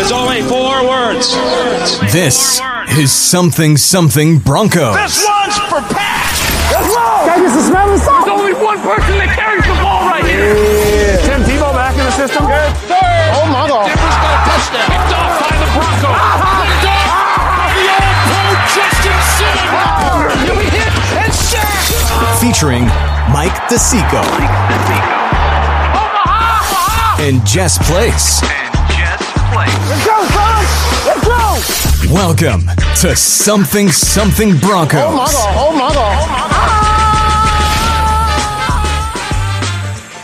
is only four words. This is something something Broncos. This one's for Pat. Guys, this is smelling There's only one person that carries the ball right here. Tim Tebow back in the system. Good third. Oh my God. Denver's got a touchdown. Picked off by the Broncos. Picked off. The old pro Justin Simmons. He'll be hit and sacked. Featuring Mike DeSico Omaha. and Jess Place. Welcome to Something Something Broncos. Oh my God. Oh my God.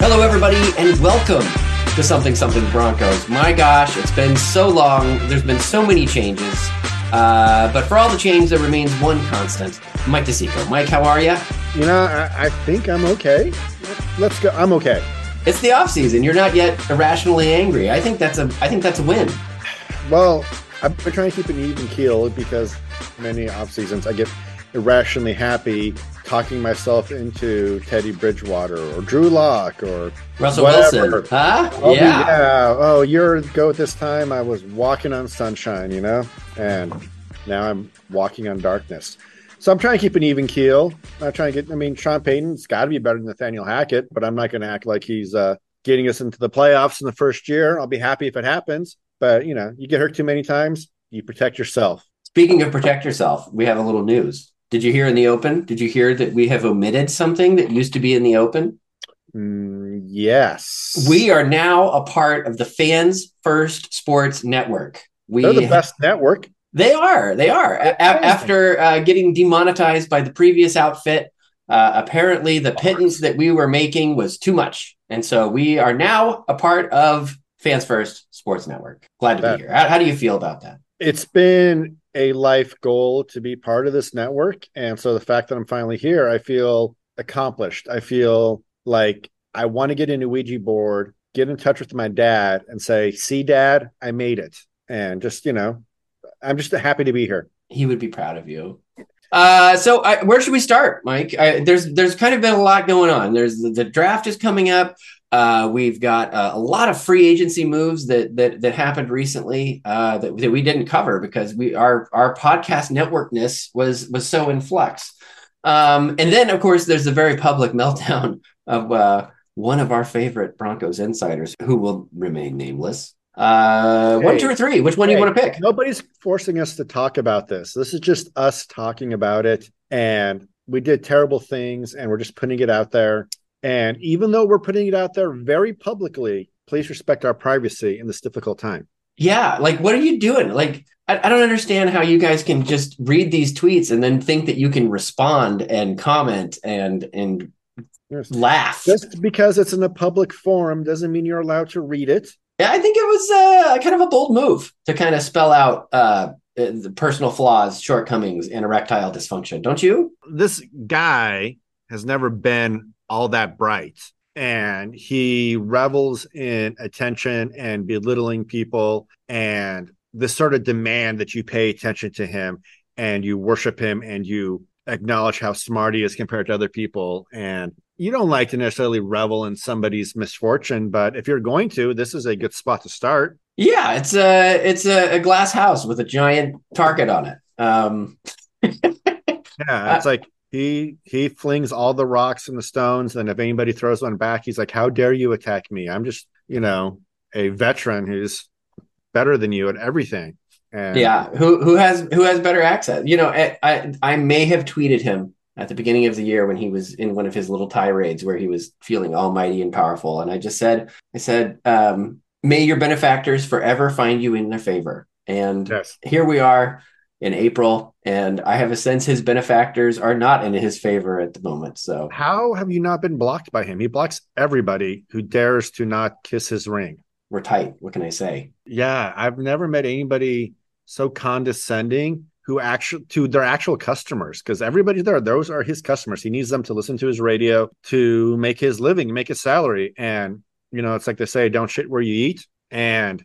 Hello, everybody, and welcome to Something Something Broncos. My gosh, it's been so long. There's been so many changes. Uh, but for all the change, there remains one constant. Mike DeSico. Mike, how are you? You know, I, I think I'm okay. Let's go. I'm okay. It's the off season. You're not yet irrationally angry. I think that's a. I think that's a win. Well, I've been trying to keep an even keel because many off seasons I get irrationally happy talking myself into Teddy Bridgewater or Drew Lock or Russell Whatever. Wilson. Huh? oh yeah. yeah oh you're goat this time I was walking on sunshine you know and now I'm walking on darkness. So I'm trying to keep an even keel. I'm trying to get. I mean, Sean Payton's got to be better than Nathaniel Hackett, but I'm not going to act like he's uh, getting us into the playoffs in the first year. I'll be happy if it happens, but you know, you get hurt too many times, you protect yourself. Speaking of protect yourself, we have a little news. Did you hear in the open? Did you hear that we have omitted something that used to be in the open? Mm, yes, We are now a part of the Fans First Sports Network. We They're the best network. They are. They are. A- a- after uh, getting demonetized by the previous outfit, uh, apparently the pittance that we were making was too much, and so we are now a part of Fans First Sports Network. Glad to That- be here. How, how do you feel about that? It's been a life goal to be part of this network, and so the fact that I'm finally here, I feel accomplished. I feel like I want to get into Ouija board, get in touch with my dad, and say, "See, Dad, I made it," and just you know, I'm just happy to be here. He would be proud of you. Uh, so I, where should we start, Mike? I, there's there's kind of been a lot going on. There's the, the draft is coming up. Uh, we've got uh, a lot of free agency moves that that that happened recently uh, that, that we didn't cover because we our our podcast networkness was was so in flux. Um, and then of course there's the very public meltdown of uh, one of our favorite Broncos insiders who will remain nameless. Uh, one, two, or three. Which one do you want to pick? Nobody's forcing us to talk about this. This is just us talking about it. And we did terrible things and we're just putting it out there. And even though we're putting it out there very publicly, please respect our privacy in this difficult time. Yeah, like what are you doing? Like I, I don't understand how you guys can just read these tweets and then think that you can respond and comment and and Yes. laugh. Just because it's in a public forum doesn't mean you're allowed to read it. Yeah, I think it was uh, kind of a bold move to kind of spell out uh, the personal flaws, shortcomings, and erectile dysfunction. Don't you? This guy has never been all that bright. And he revels in attention and belittling people and this sort of demand that you pay attention to him and you worship him and you acknowledge how smart he is compared to other people. And you don't like to necessarily revel in somebody's misfortune, but if you're going to, this is a good spot to start. Yeah, it's a it's a, a glass house with a giant target on it. Um, Yeah, it's like he he flings all the rocks and the stones, and if anybody throws one back, he's like, "How dare you attack me? I'm just, you know, a veteran who's better than you at everything." And Yeah, who who has who has better access? You know, I, I I may have tweeted him at the beginning of the year when he was in one of his little tirades where he was feeling almighty and powerful, and I just said, I said, um, "May your benefactors forever find you in their favor." And yes, here we are in April, and I have a sense his benefactors are not in his favor at the moment. So how have you not been blocked by him? He blocks everybody who dares to not kiss his ring. we're tight. What can I say? Yeah, I've never met anybody so condescending who actually to their actual customers because everybody there those are his customers he needs them to listen to his radio to make his living make his salary and you know it's like they say don't shit where you eat and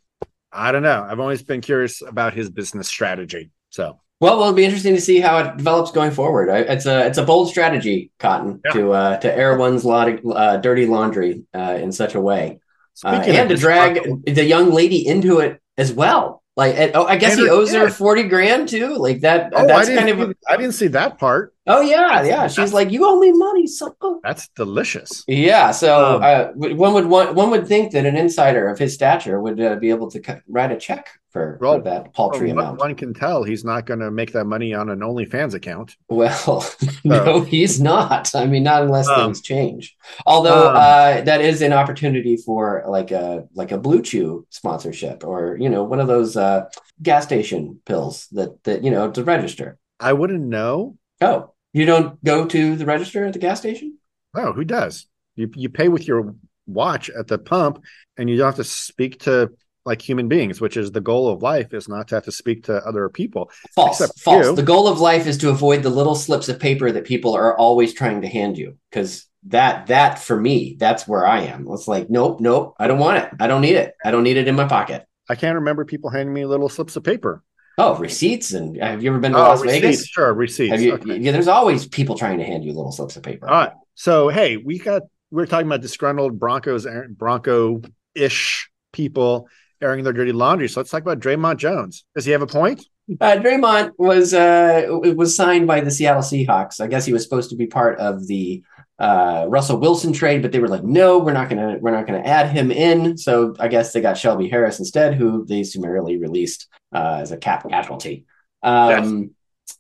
i don't know i've always been curious about his business strategy so Well, well, it'll be interesting to see how it develops going forward. It's a it's a bold strategy, Cotton, Yeah. to uh, to air one's lot uh, dirty laundry uh, in such a way, uh, and to drag the young lady into it as well. Like, and- oh, I guess he owes her forty grand too. Like that. Oh, that's kind of. I didn't see that part. Oh yeah, yeah. She's like, you owe me money, sucker. That's delicious. Yeah, so Um, uh, one would want one would think that an insider of his stature would uh, be able to cut, write a check for, Well, for that paltry what amount. one can tell, he's not going to make that money on an OnlyFans account. Well, no, he's not. I mean, not unless Um, things change. Although um, uh, that is an opportunity for like a like a Blue Chew sponsorship, or you know, one of those uh, gas station pills that that you know to register. I wouldn't know. Oh, you don't go to the register at the gas station? Oh, who does? You you pay with your watch at the pump, and you don't have to speak to like human beings, which is the goal of life, is not to have to speak to other people. False. False. you. The goal of life is to avoid the little slips of paper that people are always trying to hand you. Because that that for me, that's where I am. It's like, nope, nope, I don't want it. I don't need it. I don't need it in my pocket. I can't remember people handing me little slips of paper. Oh, receipts and have you ever been to Oh, Las receipts, Vegas? sure, receipts. You, Okay. yeah, there's always people trying to hand you little slips of paper. All right. So hey, we got we're talking about disgruntled Broncos, Bronco ish people airing their dirty laundry. So let's talk about Dre'Mont Jones. Does he have a point? Uh, Dre'Mont was uh, was signed by the Seattle Seahawks. I guess he was supposed to be part of the uh, Russell Wilson trade, but they were like, no, we're not gonna we're not gonna add him in. So I guess they got Shelby Harris instead, who they summarily released uh, as a cap casualty. Um,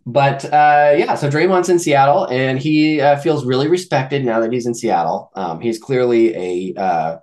But uh, yeah, so Dre'Mont's in Seattle, and he uh, feels really respected now that he's in Seattle. Um, he's clearly a uh,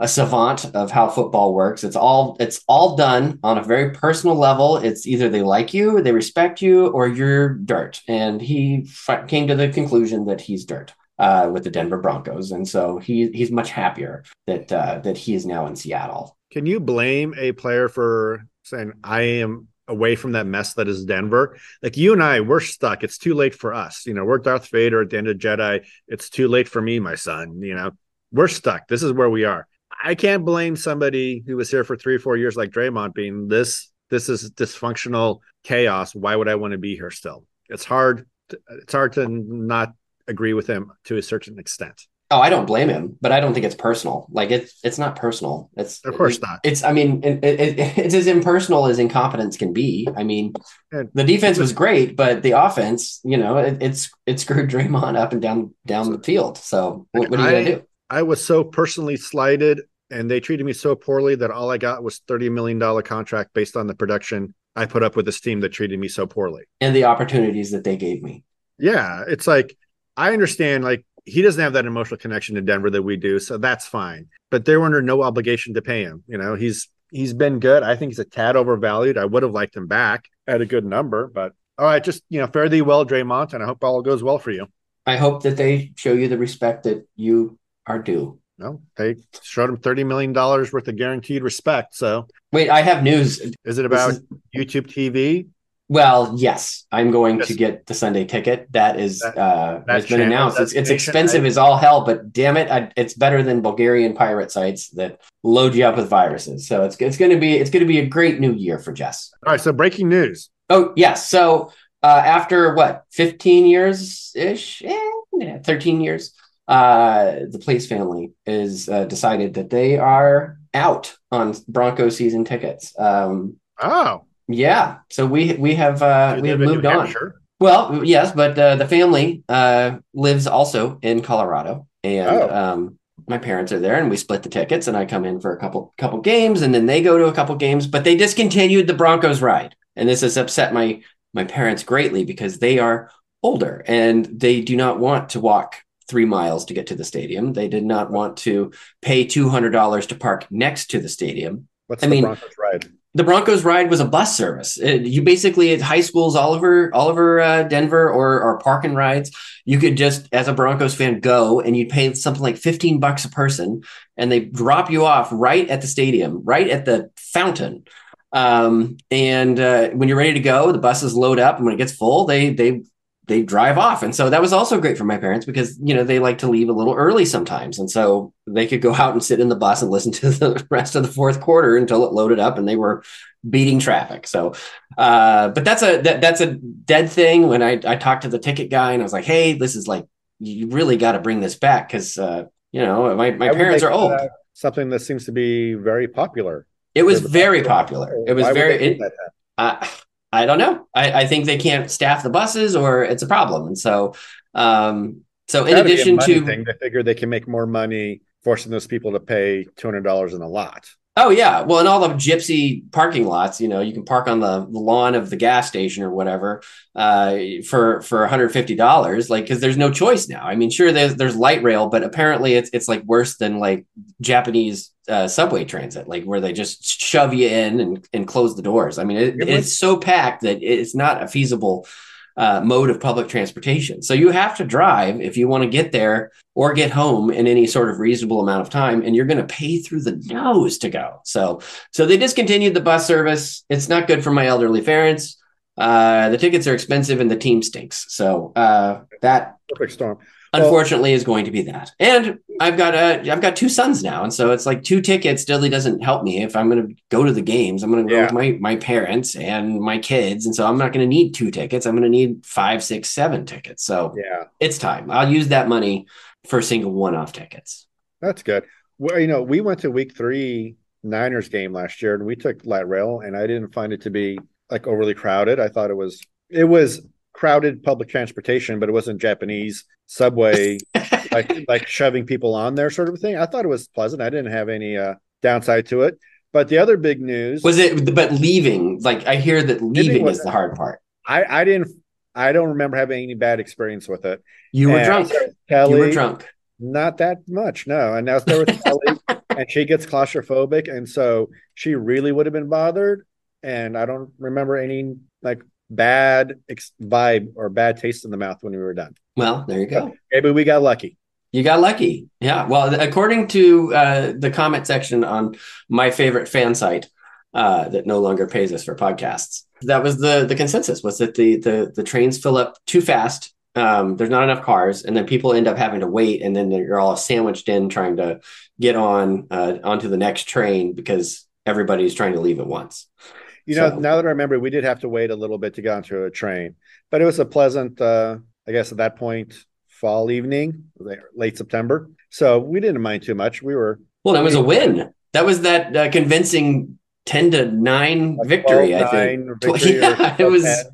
a savant of how football works. It's all it's all done on a very personal level. It's either they like you, they respect you, or you're dirt. And he f- came to the conclusion that he's dirt uh, with the Denver Broncos, and so he he's much happier that uh, that he is now in Seattle. Can you blame a player for saying I am away from that mess that is Denver? Like you and I, we're stuck. It's too late for us. You know, we're Darth Vader at the end of Jedi. It's too late for me, my son. You know, we're stuck. This is where we are. I can't blame somebody who was here for three or four years like Dre'Mont being this. This is dysfunctional chaos. Why would I want to be here still? It's hard. To, it's hard to not agree with him to a certain extent. Oh, I don't blame him, but I don't think it's personal. Like it's it's not personal. It's Of course not. It's I mean it, it, it's as impersonal as incompetence can be. I mean, And- the defense was great, but the offense, you know, it, it's it screwed Dre'Mont up and down down the field. So what, what are you I- gonna do? I was so personally slighted and they treated me so poorly that all I got was $30 million contract based on the production I put up with this team that treated me so poorly. And the opportunities that they gave me. Yeah. It's like, I understand, like, he doesn't have that emotional connection to Denver that we do. So that's fine. But they were under no obligation to pay him. You know, he's, he's been good. I think he's a tad overvalued. I would have liked him back at a good number, but all right, just, you know, fare thee well, Dre'Mont. And I hope all goes well for you. I hope that they show you the respect that you are due. No, they showed him $30 million worth of guaranteed respect. So Wait, I have news. is it about is- YouTube TV? Well, yes, I'm going Yes. to get the Sunday ticket. That is That- uh, that has been channel, announced. It's it's expensive I- as all hell, but damn it, I, it's better than Bulgarian pirate sites that load you up with viruses. So it's it's going to be it's going to be a great new year for Jess. All right, so breaking news. Oh yes, so uh, after what 15 years ish, eh, 13 years, uh, the Place family is uh, decided that they are out on Bronco season tickets. Um, Oh, yeah, so we we have uh, we have moved on. Hampshire. Well, yes, but uh, the family uh, lives also in Colorado, and Oh. um, my parents are there, and we split the tickets, and I come in for a couple couple games, and then they go to a couple games, but they discontinued the Broncos ride, and this has upset my my parents greatly because they are older and they do not want to walk three miles to get to the stadium. They did not want to pay two hundred dollars to park next to the stadium. What's I the mean- Broncos ride? the Broncos ride was a bus service. It- you basically at high schools all over all over uh, Denver or or park and rides, you could just as a Broncos fan go and you'd pay something like 15 bucks a person and they drop you off right at the stadium, right at the fountain. Um, and uh, when you're ready to go, the buses load up and when it gets full, they they they drive off. And so that was also great for my parents because, you know, they like to leave a little early sometimes. And so they could go out and sit in the bus and listen to the rest of the fourth quarter until it loaded up and they were beating traffic. So, uh, but that's a, that, that's a dead thing. When I, I talked to the ticket guy and I was like, Hey, this is like, you really got to bring this back. Cause, uh, you know, my, my I parents are old. that Something that seems to be very popular. It was very popular. It was Why very. It, uh, I don't know. I, I think they can't staff the buses, or it's a problem. And so, um, so in Gotta be a addition to thing, they figure they can make more money forcing those people to pay two hundred dollars in a lot. Oh yeah, well, in all the gypsy parking lots, you know, you can park on the lawn of the gas station or whatever uh, for for one hundred fifty dollars, like because there's no choice now. I mean, sure, there's there's light rail, but apparently it's it's like worse than like Japanese uh, subway transit, like where they just shove you in and and close the doors. I mean, it, It it's so packed that it's not a feasible uh, mode of public transportation. So you have to drive if you want to get there or get home in any sort of reasonable amount of time, and you're going to pay through the nose to go. So, so they discontinued the bus service. It's not good for my elderly parents. Uh, the tickets are expensive and the team stinks. So uh, that Perfect storm. Unfortunately is going to be that. And I've got a I've got two sons now, and so it's like two tickets Dudley doesn't help me if I'm going to go to the games. I'm going to go Yeah. with my my parents and my kids, and so I'm not going to need two tickets. I'm going to need five, six, seven tickets. So Yeah, it's time. I'll use that money for single one-off tickets. that's good. Well, you know, we went to week three Niners game last year and we took light rail and I didn't find it to be like overly crowded. I thought it was it was crowded public transportation, but it wasn't Japanese subway like like shoving people on there sort of thing. I thought it was pleasant. I didn't have any uh downside to it. But the other big news Was it? But leaving, like I hear that leaving was- is the hard part. I I didn't I don't remember having any bad experience with it. You were And drunk. Kelly, you were drunk. Not that much, no. And now there with Kelly, and she gets claustrophobic, and so she really would have been bothered. And I don't remember any like bad ex- vibe or bad taste in the mouth when we were done. Well, there you go. Maybe we got lucky. You got lucky. Yeah. Well, according to uh, the comment section on my favorite fan site uh, that no longer pays us for podcasts, that was the the consensus was that the the the trains fill up too fast. Um, there's not enough cars, and then people end up having to wait, and then you're all sandwiched in trying to get on uh, onto the next train because everybody's trying to leave at once. You know, So- now that I remember, we did have to wait a little bit to get onto a train, but it was a pleasant, uh, I guess at that point, fall evening, late September. So we didn't mind too much. We were Well, that was a win. That was that uh, convincing ten to nine like victory. I 12-9 think. victory yeah, it was. 12-10.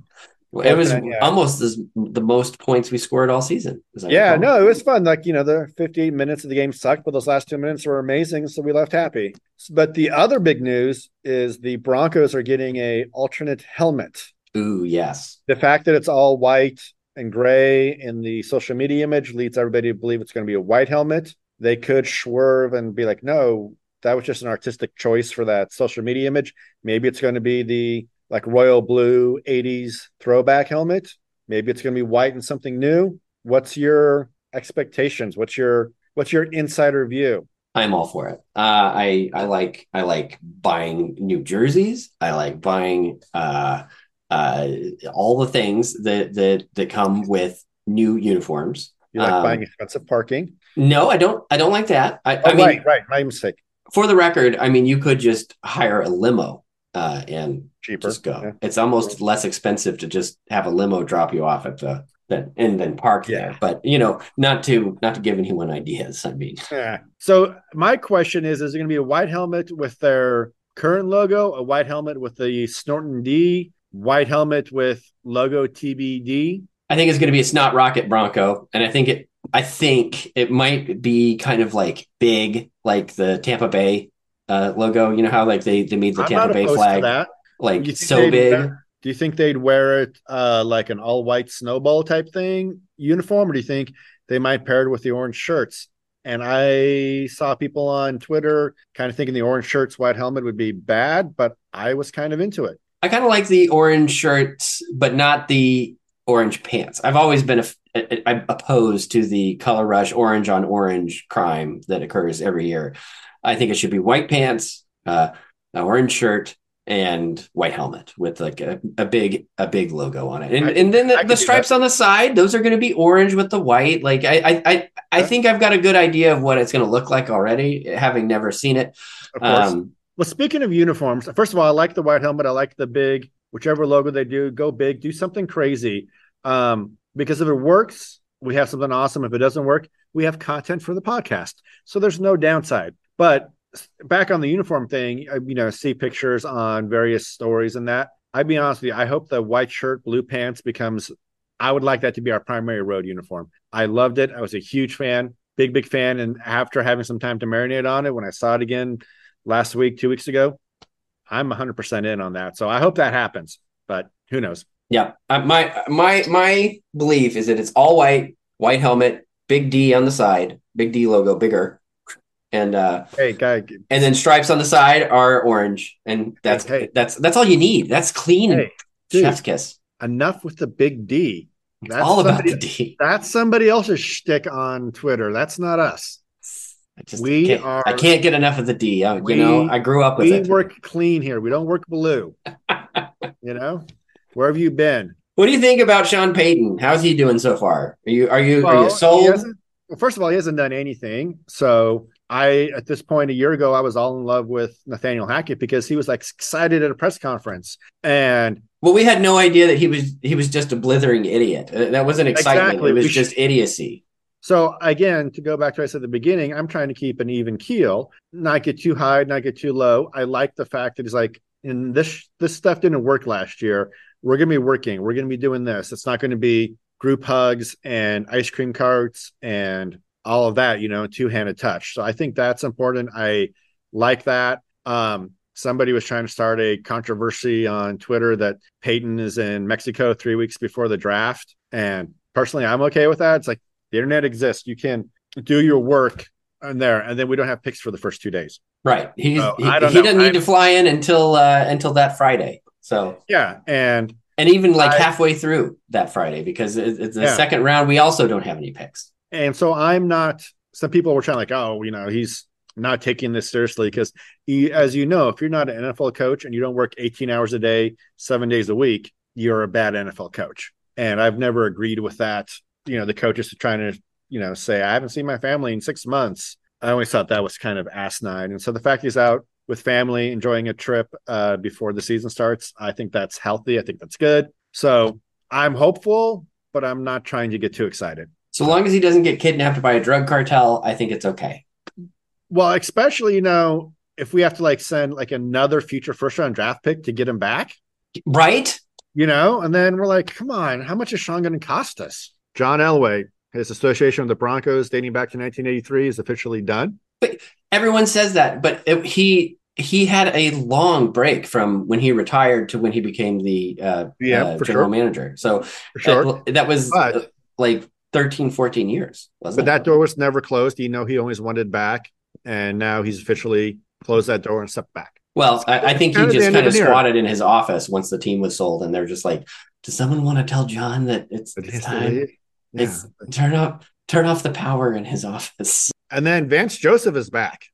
It was 12-10, yeah. almost as the most points we scored all season. Yeah, recall. no, it was fun. Like, you know, the 58 minutes of the game sucked, but those last two minutes were amazing. So we left happy. But the other big news is the Broncos are getting a alternate helmet. Ooh, yes. The fact that it's all white and gray in the social media image leads everybody to believe it's going to be a white helmet. They could swerve and be like, no, that was just an artistic choice for that social media image. Maybe it's going to be the like royal blue 80s throwback helmet. Maybe it's going to be white and something new. What's your expectations? What's your what's your insider view? I'm all for it. Uh, I I like I like buying new jerseys. I like buying uh, uh, all the things that that that come with new uniforms. You like Um, buying expensive parking? No, I don't. I don't like that. I, Oh, I mean, right, right. My mistake. for the record, I mean, you could just hire a limo uh, and Cheaper. just go. Yeah. It's almost less expensive to just have a limo drop you off at the that and then park Yeah. there. But you know, not to not to give anyone ideas. I mean, Yeah. So my question is: Is it going to be a white helmet with their current logo, a white helmet with the Snorton D, white helmet with logo TBD? I think it's going to be a snot rocket Bronco, and I think it. I think it might be kind of like big, like the Tampa Bay uh, logo. You know how like they they made the I'm Tampa not Bay opposed to flag that. Like so big. wear- do you think they'd wear it uh, like an all-white snowball type thing uniform, or do you think they might pair it with the orange shirts? And I saw people on Twitter kind of thinking the orange shirts, white helmet would be bad, but I was kind of into it. I kind of like the orange shirts, but not the orange pants. I've always been a, a- opposed to the color rush, orange on orange crime that occurs every year. I think it should be white pants, uh, an orange shirt, and white helmet with like a, a big a big logo on it, and I- and then the, the stripes on the side. Those are going to be orange with the white. Like I I I, I think I've got a good idea of what it's going to look like already, having never seen it. Of course. Um, Well, speaking of uniforms, first of all, I like the white helmet. I like the big, whichever logo they do, go big, do something crazy. Um, because if it works, we have something awesome. If it doesn't work, we have content for the podcast. So there's no downside. But back on the uniform thing, you know, see pictures on various stories and that. I'd be honest with you, I hope the white shirt, blue pants becomes. I would like that to be our primary road uniform. I loved it. I was a huge fan, big big fan, and after having some time to marinate on it, when I saw it again last week, two weeks ago, I'm 100 percent in on that. So I hope that happens, but who knows? Yeah, uh, my my my belief is that it's all white, white helmet, big D on the side, big D logo, bigger, and uh, Hey, guy, and then stripes on the side are orange, and that's Hey. that's that's all you need. That's clean, Hey, dude. chef's kiss. enough with the big D. It's all about somebody, the D. That's somebody else's shtick on Twitter. That's not us. I just We can't, are- I can't get enough of the D. I, We- you know, I grew up with We it. work clean here. We don't work blue. you know, where have you been? What do you think about Sean Payton? How's he doing so far? Are you are you are you sold? well, first of all, he hasn't done anything. So I, at this point a year ago, I was all in love with Nathaniel Hackett because he was like excited at a press conference, and Well, we had no idea that he was he was just a blithering idiot. Uh, That wasn't excitement. Exactly. It was We just idiocy. So again, to go back to what I said at the beginning, I'm trying to keep an even keel, not get too high, not get too low. I like the fact that he's like, and this this stuff didn't work last year. We're gonna be working. We're gonna be doing this. It's not going to be group hugs and ice cream carts and all of that, you know, two handed touch. So I think that's important. I like that. Um, somebody was trying to start a controversy on Twitter that Payton is in Mexico three weeks before the draft, and personally, I'm okay with that. It's like the internet exists. You can do your work in there, and then we don't have picks for the first two days. Right. He, I don't he doesn't need I'm- to fly in until uh, until that Friday. So Yeah, and and even like I- halfway through that Friday because it, it's the Yeah. second round. We also don't have any picks. And so I'm not. Some people were trying like, oh, you know, he's not taking this seriously because, as you know, if you're not an NFL coach and you don't work 18 hours a day, seven days a week, you're a bad NFL coach. And I've never agreed with that. You know, the coaches are trying to, you know, say I haven't seen my family in six months. I always thought that was kind of asinine. And so the fact he's out with family, enjoying a trip uh, before the season starts, I think that's healthy. I think that's good. So I'm hopeful, but I'm not trying to get too excited. So long as he doesn't get kidnapped by a drug cartel, I think it's okay. Well, especially, you know, if we have to like send like another future first round draft pick to get him back, Right? you know, and then we're like, come on, how much is Sean going to cost us? John Elway, his association with the Broncos dating back to 1983 is officially done. But Everyone says that, but it, he he had a long break from when he retired to when he became the uh, Yeah, uh, general sure. manager. So sure. uh, that was But- like 13, 14 years, wasn't but it? that door was never closed. You know, he always wanted back. And now he's officially closed that door and stepped back. Well, I, I think he Kind of the just kind of of an era. squatted in his office once the team was sold, and they're just like, "Does someone want to tell John that it's, it's time? it- yeah. It's turn off turn off the power in his office." And then Vance Joseph is back.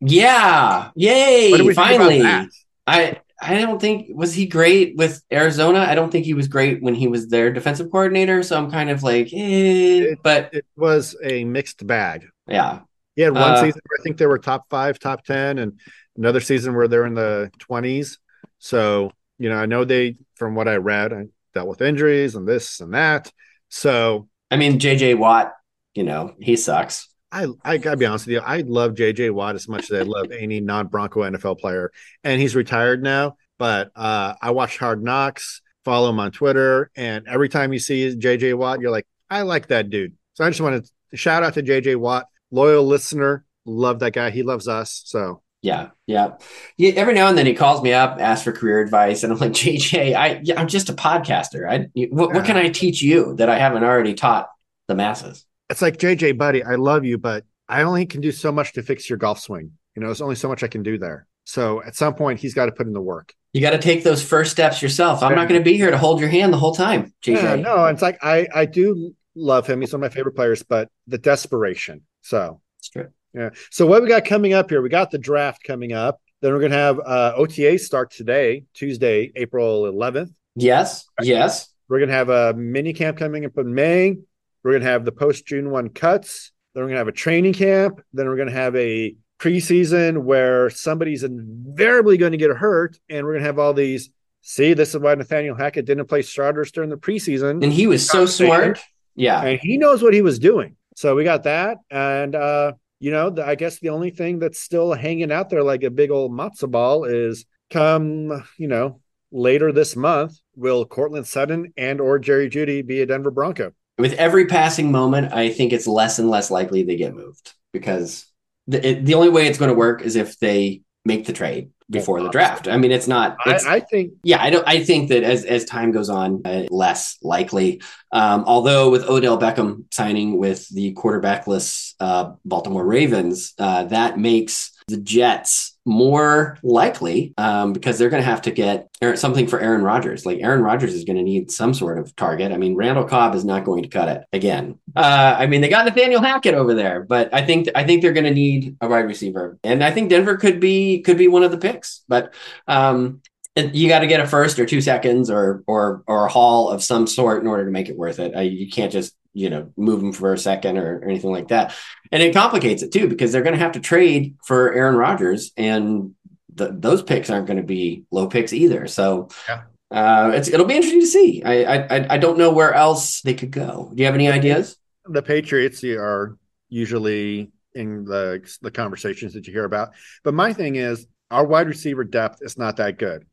Yeah, yay! What do we think about Finally. I I don't think was he great with Arizona. I don't think he was great when he was their defensive coordinator. So I'm kind of like, eh, It- but It was a mixed bag. yeah, He had one Uh, season where I think they were top five, top 10, and another season where they're in the 20s. So, you know, I know they, from what I read, I dealt with injuries and this and that. So I mean JJ Watt, you know, he sucks. I, I gotta be honest with you, I love JJ Watt as much as I love any non Bronco NFL player. And he's retired now, but uh, I watch Hard Knocks, follow him on Twitter, and every time you see JJ Watt, you're like, I like that dude. So I just want to shout out to JJ Watt, loyal listener. Love that guy. He loves us. So Yeah, yeah. yeah. Every now and then he calls me up, asks for career advice, and I'm like, JJ, I yeah, I'm just a podcaster. I what, what can I teach you that I haven't already taught the masses? It's like JJ, buddy, I love you, but I only can do so much to fix your golf swing. You know, there's only so much I can do there. So at some point, he's got to put in the work. You got to take those first steps yourself. I'm not going to be here to hold your hand the whole time, JJ. Yeah, no, it's like I I do love him. He's one of my favorite players, but the desperation. So It's true. yeah. So what we got coming up here? We got the draft coming up. Then we're gonna have uh, OTA start today, Tuesday, April 11th. Yes, yes. We're gonna have a mini camp coming up in May. We're gonna have the post June one cuts. Then we're gonna have a training camp. Then we're gonna have a preseason where somebody's invariably going to get hurt, and we're gonna have all these. See, this is why Nathaniel Hackett didn't play starters during the preseason, And he was so smart. Yeah. and he knows what he was doing. So we got that, and uh, you know, the, I guess the only thing that's still hanging out there like a big old matzo ball is come, you know, later this month, will Courtland Sutton and or Jerry Jeudy be a Denver Bronco? With every passing moment, I think it's less and less likely they get moved because the, it, the only way it's going to work is if they make the trade before the draft. I mean, it's not. It's, I, I think yeah, I don't. I think that as as time goes on, uh, less likely. Um, although with Odell Beckham signing with the quarterbackless uh, Baltimore Ravens, uh, that makes the Jets more likely um, because they're going to have to get something for Aaron Rodgers. Like Aaron Rodgers is going to need some sort of target. I mean, Randall Cobb is not going to cut it again. Uh, I mean, they got Nathaniel Hackett over there, but I think I think they're going to need a wide receiver, and I think Denver could be could be one of the picks. But um, you got to get a first or two seconds or or or a haul of some sort in order to make it worth it. you can't just you know move them for a second or, or anything like that. And it complicates it too because they're going to have to trade for aaron rodgers and the, those picks aren't going to be low picks either. So yeah. uh, it's, it'll be interesting to see. I, I i don't know where else they could go. Do you have any ideas? The patriots are usually in the the conversations that you hear about. But my thing is our wide receiver depth is not that good.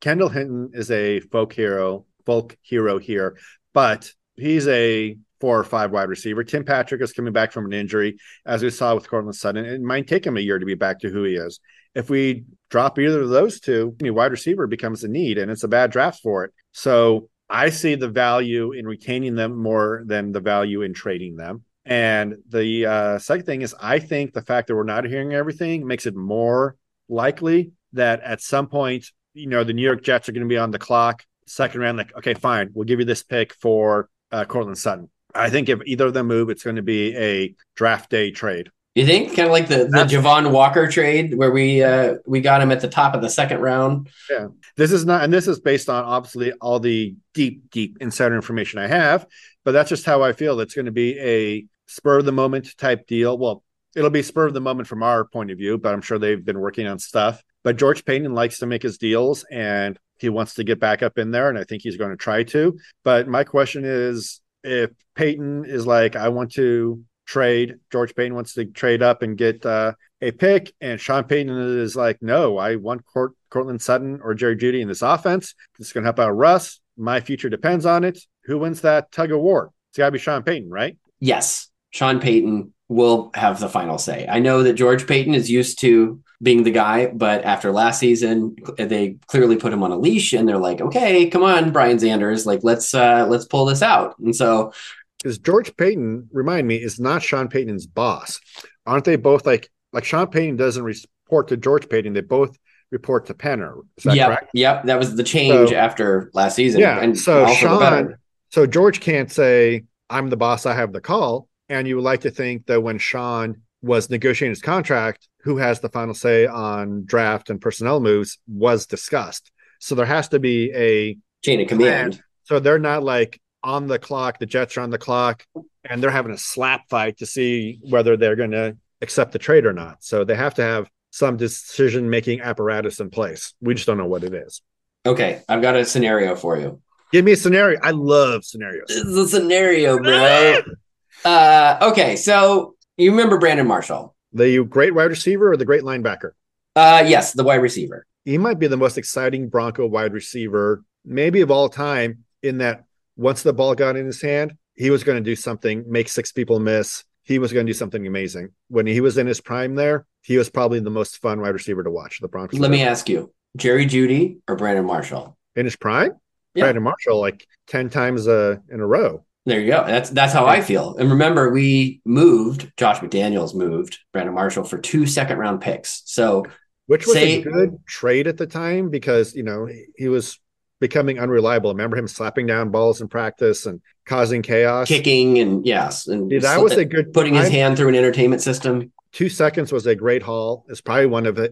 Kendall hinton is a folk hero folk hero here but he's a four or five wide receiver. Tim Patrick is coming back from an injury, as we saw with Courtland Sutton. It might take him a year to be back to who he is. If we drop either of those two, I mean, wide receiver becomes a need, and it's a bad draft for it. So I see the value in retaining them more than the value in trading them. And the uh, second thing is, I think the fact that we're not hearing everything makes it more likely that at some point, you know, the New York Jets are going to be on the clock, second round, like, okay, fine, we'll give you this pick for uh, Courtland Sutton. I think if either of them move, it's going to be a draft day trade. You think kind of like the, the Javon Walker trade where we uh, we got him at the top of the second round? Yeah, this is not, and this is based on obviously all the deep, deep insider information I have, but that's just how I feel. It's going to be a spur of the moment type deal. Well, it'll be spur of the moment from our point of view, but I'm sure they've been working on stuff. But George Paton likes to make his deals, and he wants to get back up in there, and I think he's going to try to. But my question is if Peyton is like, I want to trade, George Paton wants to trade up and get uh, a pick, and Sean Payton is like, no, I want Court- Courtland Sutton or Jerry Jeudy in this offense. This is going to help out Russ. My future depends on it. Who wins that tug of war? It's got to be Sean Payton, right? Yes. Sean Payton will have the final say. I know that George Paton is used to being the guy, but after last season, they clearly put him on a leash and they're like, okay, come on, Brian Sanders, like let's uh let's pull this out. And so because George Paton, remind me, is not Sean Payton's boss. Aren't they both like like Sean Payton doesn't report to George Paton, they both report to Penner. Is that yep, correct? Yep. That was the change so, after last season. Yeah. And so Sean, so George can't say, I'm the boss, I have the call. And you would like to think that when Sean was negotiating his contract, who has the final say on draft and personnel moves was discussed. So there has to be a chain of command. So they're not like on the clock, the Jets are on the clock, and they're having a slap fight to see whether they're going to accept the trade or not. So they have to have some decision making apparatus in place. We just don't know what it is. Okay, I've got a scenario for you. Give me a scenario. I love scenarios. This is a scenario, bro. Uh, okay, so you remember Brandon Marshall, the great wide receiver or the great linebacker? Uh, yes, the wide receiver. He might be the most exciting Bronco wide receiver, maybe of all time. In that, once the ball got in his hand, he was going to do something, make six people miss. He was going to do something amazing. When he was in his prime, there, he was probably the most fun wide receiver to watch. The Broncos. Let me ask you: Jerry Jeudy or Brandon Marshall? In his prime, yeah. Brandon Marshall like ten times uh, in a row. There you go. That's that's how I feel. And remember, we moved. Josh McDaniels moved Brandon Marshall for two second round picks. So, which was say, a good trade at the time because you know he was becoming unreliable. Remember him slapping down balls in practice and causing chaos, kicking, and yes, and that was a good putting time. his hand through an entertainment system. Two seconds was a great haul. It's probably one of uh,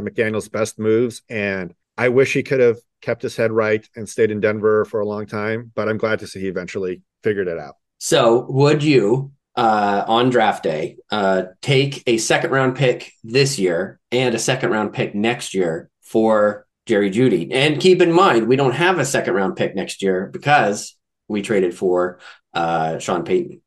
McDaniel's best moves, and I wish he could have kept his head right and stayed in Denver for a long time. But I'm glad to see he eventually figured it out. So, would you uh, on draft day uh, take a second round pick this year and a second round pick next year for Jerry Jeudy? And keep in mind, we don't have a second round pick next year because we traded for uh, Sean Payton.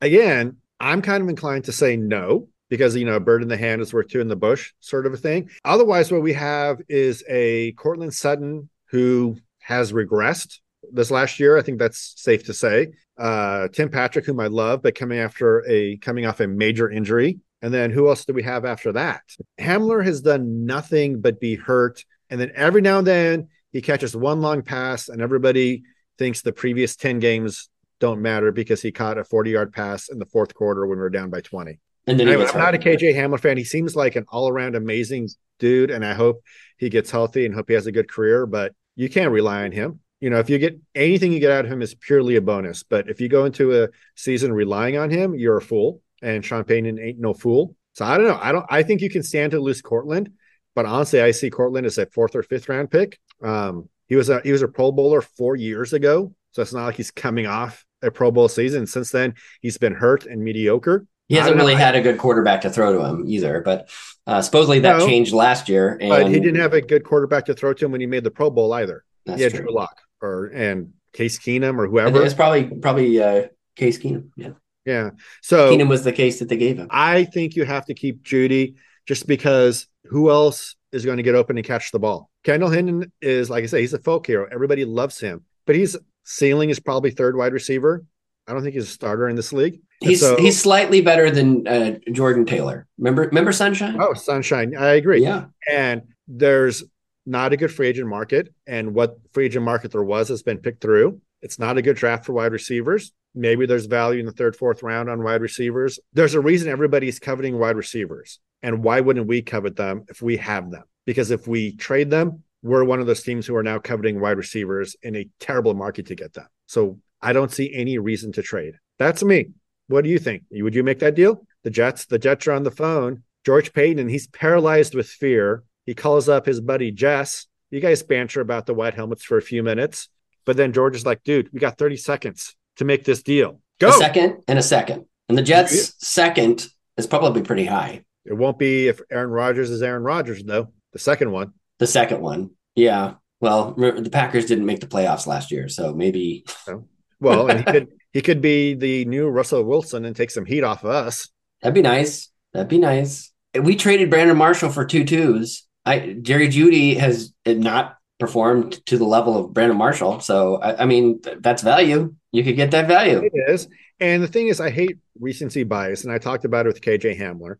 Again, I'm kind of inclined to say no because you know a bird in the hand is worth two in the bush sort of a thing. Otherwise, what we have is a Courtland Sutton who has regressed this last year. I think that's safe to say. Uh, Tim Patrick, whom I love, but coming after a coming off a major injury. And then who else do we have after that? Hamler has done nothing but be hurt. And then every now and then he catches one long pass, and everybody thinks the previous 10 games don't matter because he caught a 40 yard pass in the fourth quarter when we are down by 20. And then anyway, I'm not a KJ Hamler fan. He seems like an all around amazing dude, and I hope he gets healthy and hope he has a good career, but you can't rely on him. You know, if you get anything you get out of him is purely a bonus. But if you go into a season relying on him, you're a fool. And Sean Payton ain't no fool. So I don't know. I don't I think you can stand to lose Courtland, but honestly, I see Courtland as a fourth or fifth round pick. Um, he was a he was a Pro Bowler four years ago, so it's not like he's coming off a Pro Bowl season. Since then, he's been hurt and mediocre. He hasn't really know. had a good quarterback to throw to him either, but uh, supposedly that no, changed last year. And... But he didn't have a good quarterback to throw to him when he made the Pro Bowl either. That's he had true. Drew Lock or and Case Keenum or whoever. It's probably probably uh, Case Keenum. Yeah. Yeah. So Keenum was the case that they gave him. I think you have to keep Jeudy just because who else is going to get open and catch the ball. Kendall Hinton is, like I say, he's a folk hero. Everybody loves him, but he's ceiling is probably third wide receiver. I don't think he's a starter in this league. he's so, he's slightly better than uh, Jordan Taylor. Remember remember Sunshine? Oh, Sunshine. I agree. Yeah. And there's not a good free agent market, and what free agent market there was has been picked through. It's not a good draft for wide receivers. Maybe there's value in the third, fourth round on wide receivers. There's a reason everybody's coveting wide receivers. And why wouldn't we covet them if we have them? Because if we trade them, we're one of those teams who are now coveting wide receivers in a terrible market to get them. So I don't see any reason to trade. That's me. What do you think? Would you make that deal? The Jets, the Jets are on the phone. George Paton, he's paralyzed with fear. He calls up his buddy Jess. You guys banter about the white helmets for a few minutes. But then George is like, dude, we got 30 seconds to make this deal. Go. A second and a second. And the Jets' second is probably pretty high. It won't be if Aaron Rodgers is Aaron Rodgers, though. The second one. The second one. Yeah. Well, the Packers didn't make the playoffs last year, so maybe. Oh. Well, and he could he could be the new Russell Wilson and take some heat off of us. That'd be nice. That'd be nice. We traded Brandon Marshall for two twos. I Jerry Jeudy has not performed to the level of Brandon Marshall, so I, I mean that's value. You could get that value. It is. And the thing is, I hate recency bias, and I talked about it with KJ Hamler.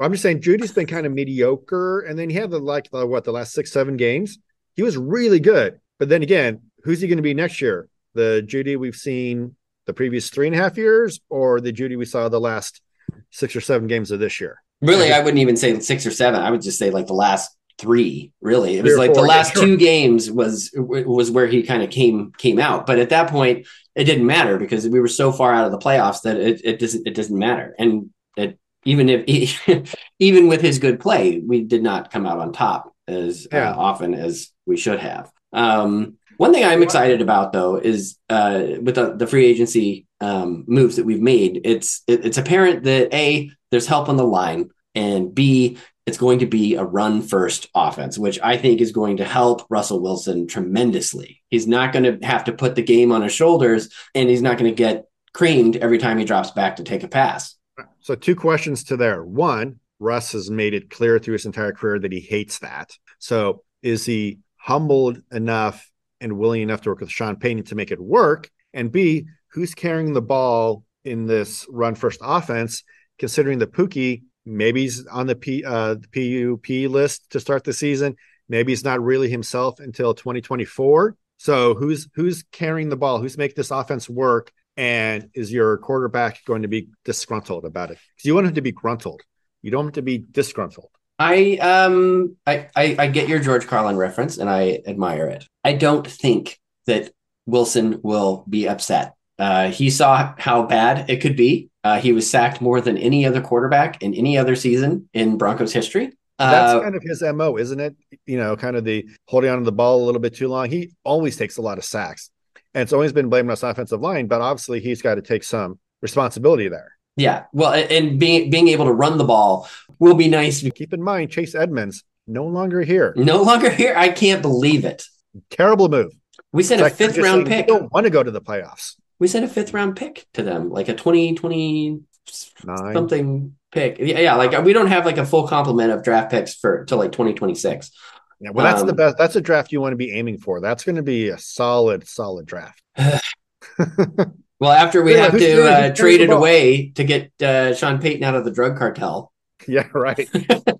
I'm just saying Jeudy's been kind of mediocre, and then he had the like the, what the last six seven games, he was really good. But then again, who's he going to be next year? The Jeudy we've seen the previous three and a half years, or the Jeudy we saw the last six or seven games of this year? Really, I wouldn't even say six or seven. I would just say like the last three. Really, it was like four, the last yeah, sure. two games was was where he kind of came came out. But at that point, it didn't matter because we were so far out of the playoffs that it, it doesn't it doesn't matter. And it even if he, even with his good play, we did not come out on top as uh, yeah. uh, often as we should have. Um, one thing I'm excited about though is uh, with the, the, free agency um, moves that we've made. It's it, it's apparent that a there's help on the line, and b it's going to be a run first offense, which I think is going to help Russell Wilson tremendously. He's not going to have to put the game on his shoulders, and he's not going to get creamed every time he drops back to take a pass. So, two questions to there. One, Russ has made it clear through his entire career that he hates that. So, is he humbled enough and willing enough to work with Sean Payton to make it work? And B, who's carrying the ball in this run first offense, considering that Pookie maybe he's on the P uh the PUP list to start the season. Maybe he's not really himself until 2024. So who's who's carrying the ball? Who's making this offense work? And is your quarterback going to be disgruntled about it? Because you want him to be gruntled. You don't want to be disgruntled. I um I, I I get your George Carlin reference and I admire it. I don't think that Wilson will be upset. Uh, he saw how bad it could be. Uh, he was sacked more than any other quarterback in any other season in Broncos history. That's uh, kind of his mo, isn't it? You know, kind of the holding on to the ball a little bit too long. He always takes a lot of sacks, and it's always been blamed on his offensive line. But obviously, he's got to take some responsibility there. Yeah, well, and being being able to run the ball will be nice. Keep in mind, Chase Edmonds no longer here. No longer here. I can't believe it. Terrible move. We sent it's a like fifth round pick. don't want to go to the playoffs. We sent a fifth round pick to them, like a 2020 Nine. something. pick. Yeah, yeah, like we don't have like a full complement of draft picks for till like 2026. Yeah, well, that's the Um, best. That's a draft you want to be aiming for. That's going to be a solid, solid draft. Well, after we Yeah, have to uh, trade it away to get uh, Sean Payton out of the drug cartel, yeah, right.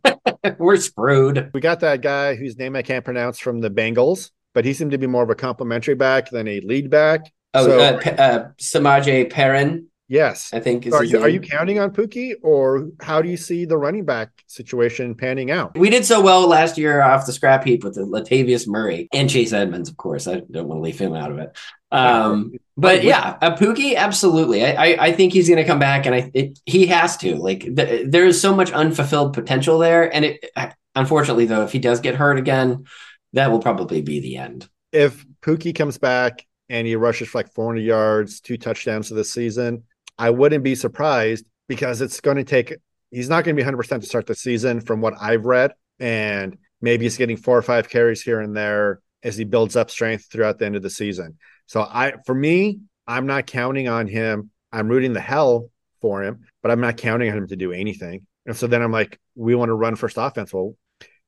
we're screwed. We got that guy whose name I can't pronounce from the Bengals, but he seemed to be more of a complimentary back than a lead back. Oh, So- uh, uh, Samaje Perine, Yes. I think is Are you, are you counting on Pookie, or how do you see the running back situation panning out? We did so well last year off the scrap heap with the Latavius Murray and Chase Edmonds, of course. I don't want to leave him out of it. Um, but yeah, a Pookie, absolutely. I, I, I think he's going to come back, and I it, he has to. Like th- there is so much unfulfilled potential there, and it unfortunately though, if he does get hurt again, that will probably be the end. If Pookie comes back and he rushes for like 400 yards, two touchdowns of the season, I wouldn't be surprised because it's going to take. He's not going to be 100 percent to start the season, from what I've read, and maybe he's getting four or five carries here and there as he builds up strength throughout the end of the season. So I, for me, I'm not counting on him. I'm rooting the hell for him, but I'm not counting on him to do anything. And so then I'm like, we want to run first offense. Well,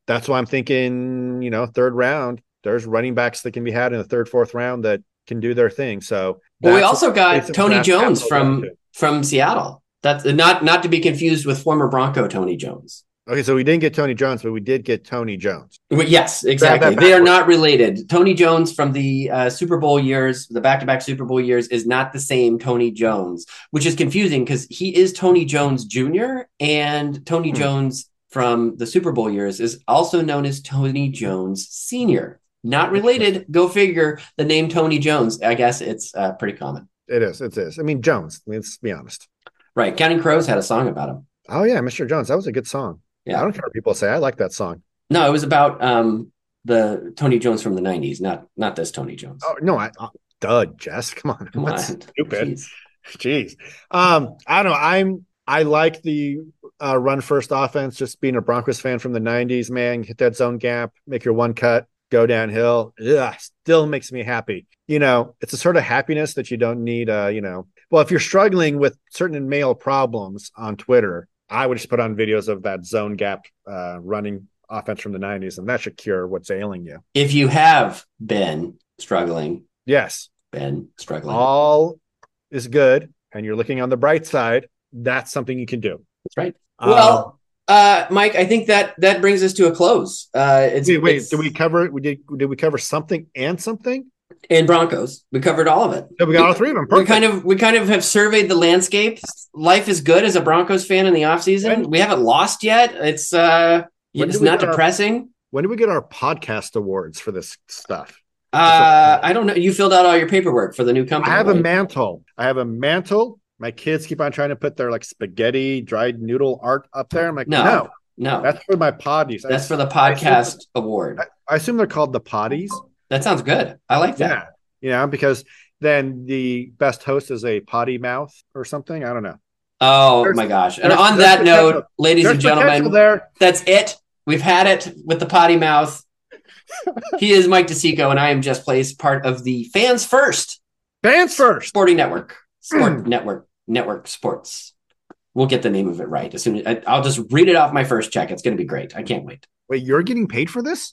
that's why I'm thinking, you know, third round. There's running backs that can be had in the third, fourth round that can do their thing. So Well, we also got Tony Jones from to. from Seattle. That's not not to be confused with former Bronco Tony Jones. Okay, so we didn't get Tony Jones, but we did get Tony Jones. Well, Yes, exactly. They are not related. Tony Jones from the uh, Super Bowl years, the back-to-back Super Bowl years, is not the same Tony Jones, which is confusing because he is Tony Jones Jr. and Tony Hmm. Jones from the Super Bowl years is also known as Tony Jones Sr. Not related. Go figure. The name Tony Jones. I guess it's uh, pretty common, It is. It is. I mean, Jones. Let's be honest. right? Counting Crows had a song about him. Oh yeah, Mr. Jones. That was a good song. Yeah. I don't care what people say. I like that song. No, it was about um, the Tony Jones from the '90s, not not this Tony Jones. Oh no, I. Oh, duh, Jess. Come on. Come on, stupid. Jeez. Jeez. Um, I don't know. I'm I like the uh, run first offense. Just being a Broncos fan from the '90s, man, hit that zone gap, make your one cut, go downhill. Ugh, still makes me happy. You know, it's a sort of happiness that you don't need. Uh, you know, well, if you're struggling with certain male problems on Twitter, I would just put on videos of that zone gap uh, running offense from the '90s, and that should cure what's ailing you. If you have been struggling, Yes, been struggling. all is good, and you're looking on the bright side. That's something you can do. That's right. Um, Well, uh, Mike, I think that that brings us to a close. Uh, it's wait, wait. it's- Did we cover? We did. Did we cover something and something? And Broncos? We covered all of it. No, we got all three of them. We kind of we kind of have surveyed the landscape. Life is good as a Broncos fan in the offseason. When- We haven't lost yet. It's uh it's not get our- depressing. when do we get our podcast awards for this stuff? Uh I don't know. You filled out all your paperwork for the new company. I have a mantle. I have a mantle. My kids keep on trying to put their like spaghetti dried noodle art up there. I'm like, No. no, No. that's for my potties. I- That's for the podcast award. I assume they're called the potties. That sounds good. I like that. Yeah, you know, because then the best host is a potty mouth or something. I don't know. Oh There's- my gosh. And on that note, ladies and gentlemen, there. that's it. We've had it with the potty mouth. he is Mike DeSico, and I am Jess Place, part of the Fans First Fans first. Sporting Network. Sport Network. Network Sports. We'll get the name of it right as soon as I, I'll just read it off my first check. It's going to be great. I can't wait. Wait, you're getting paid for this?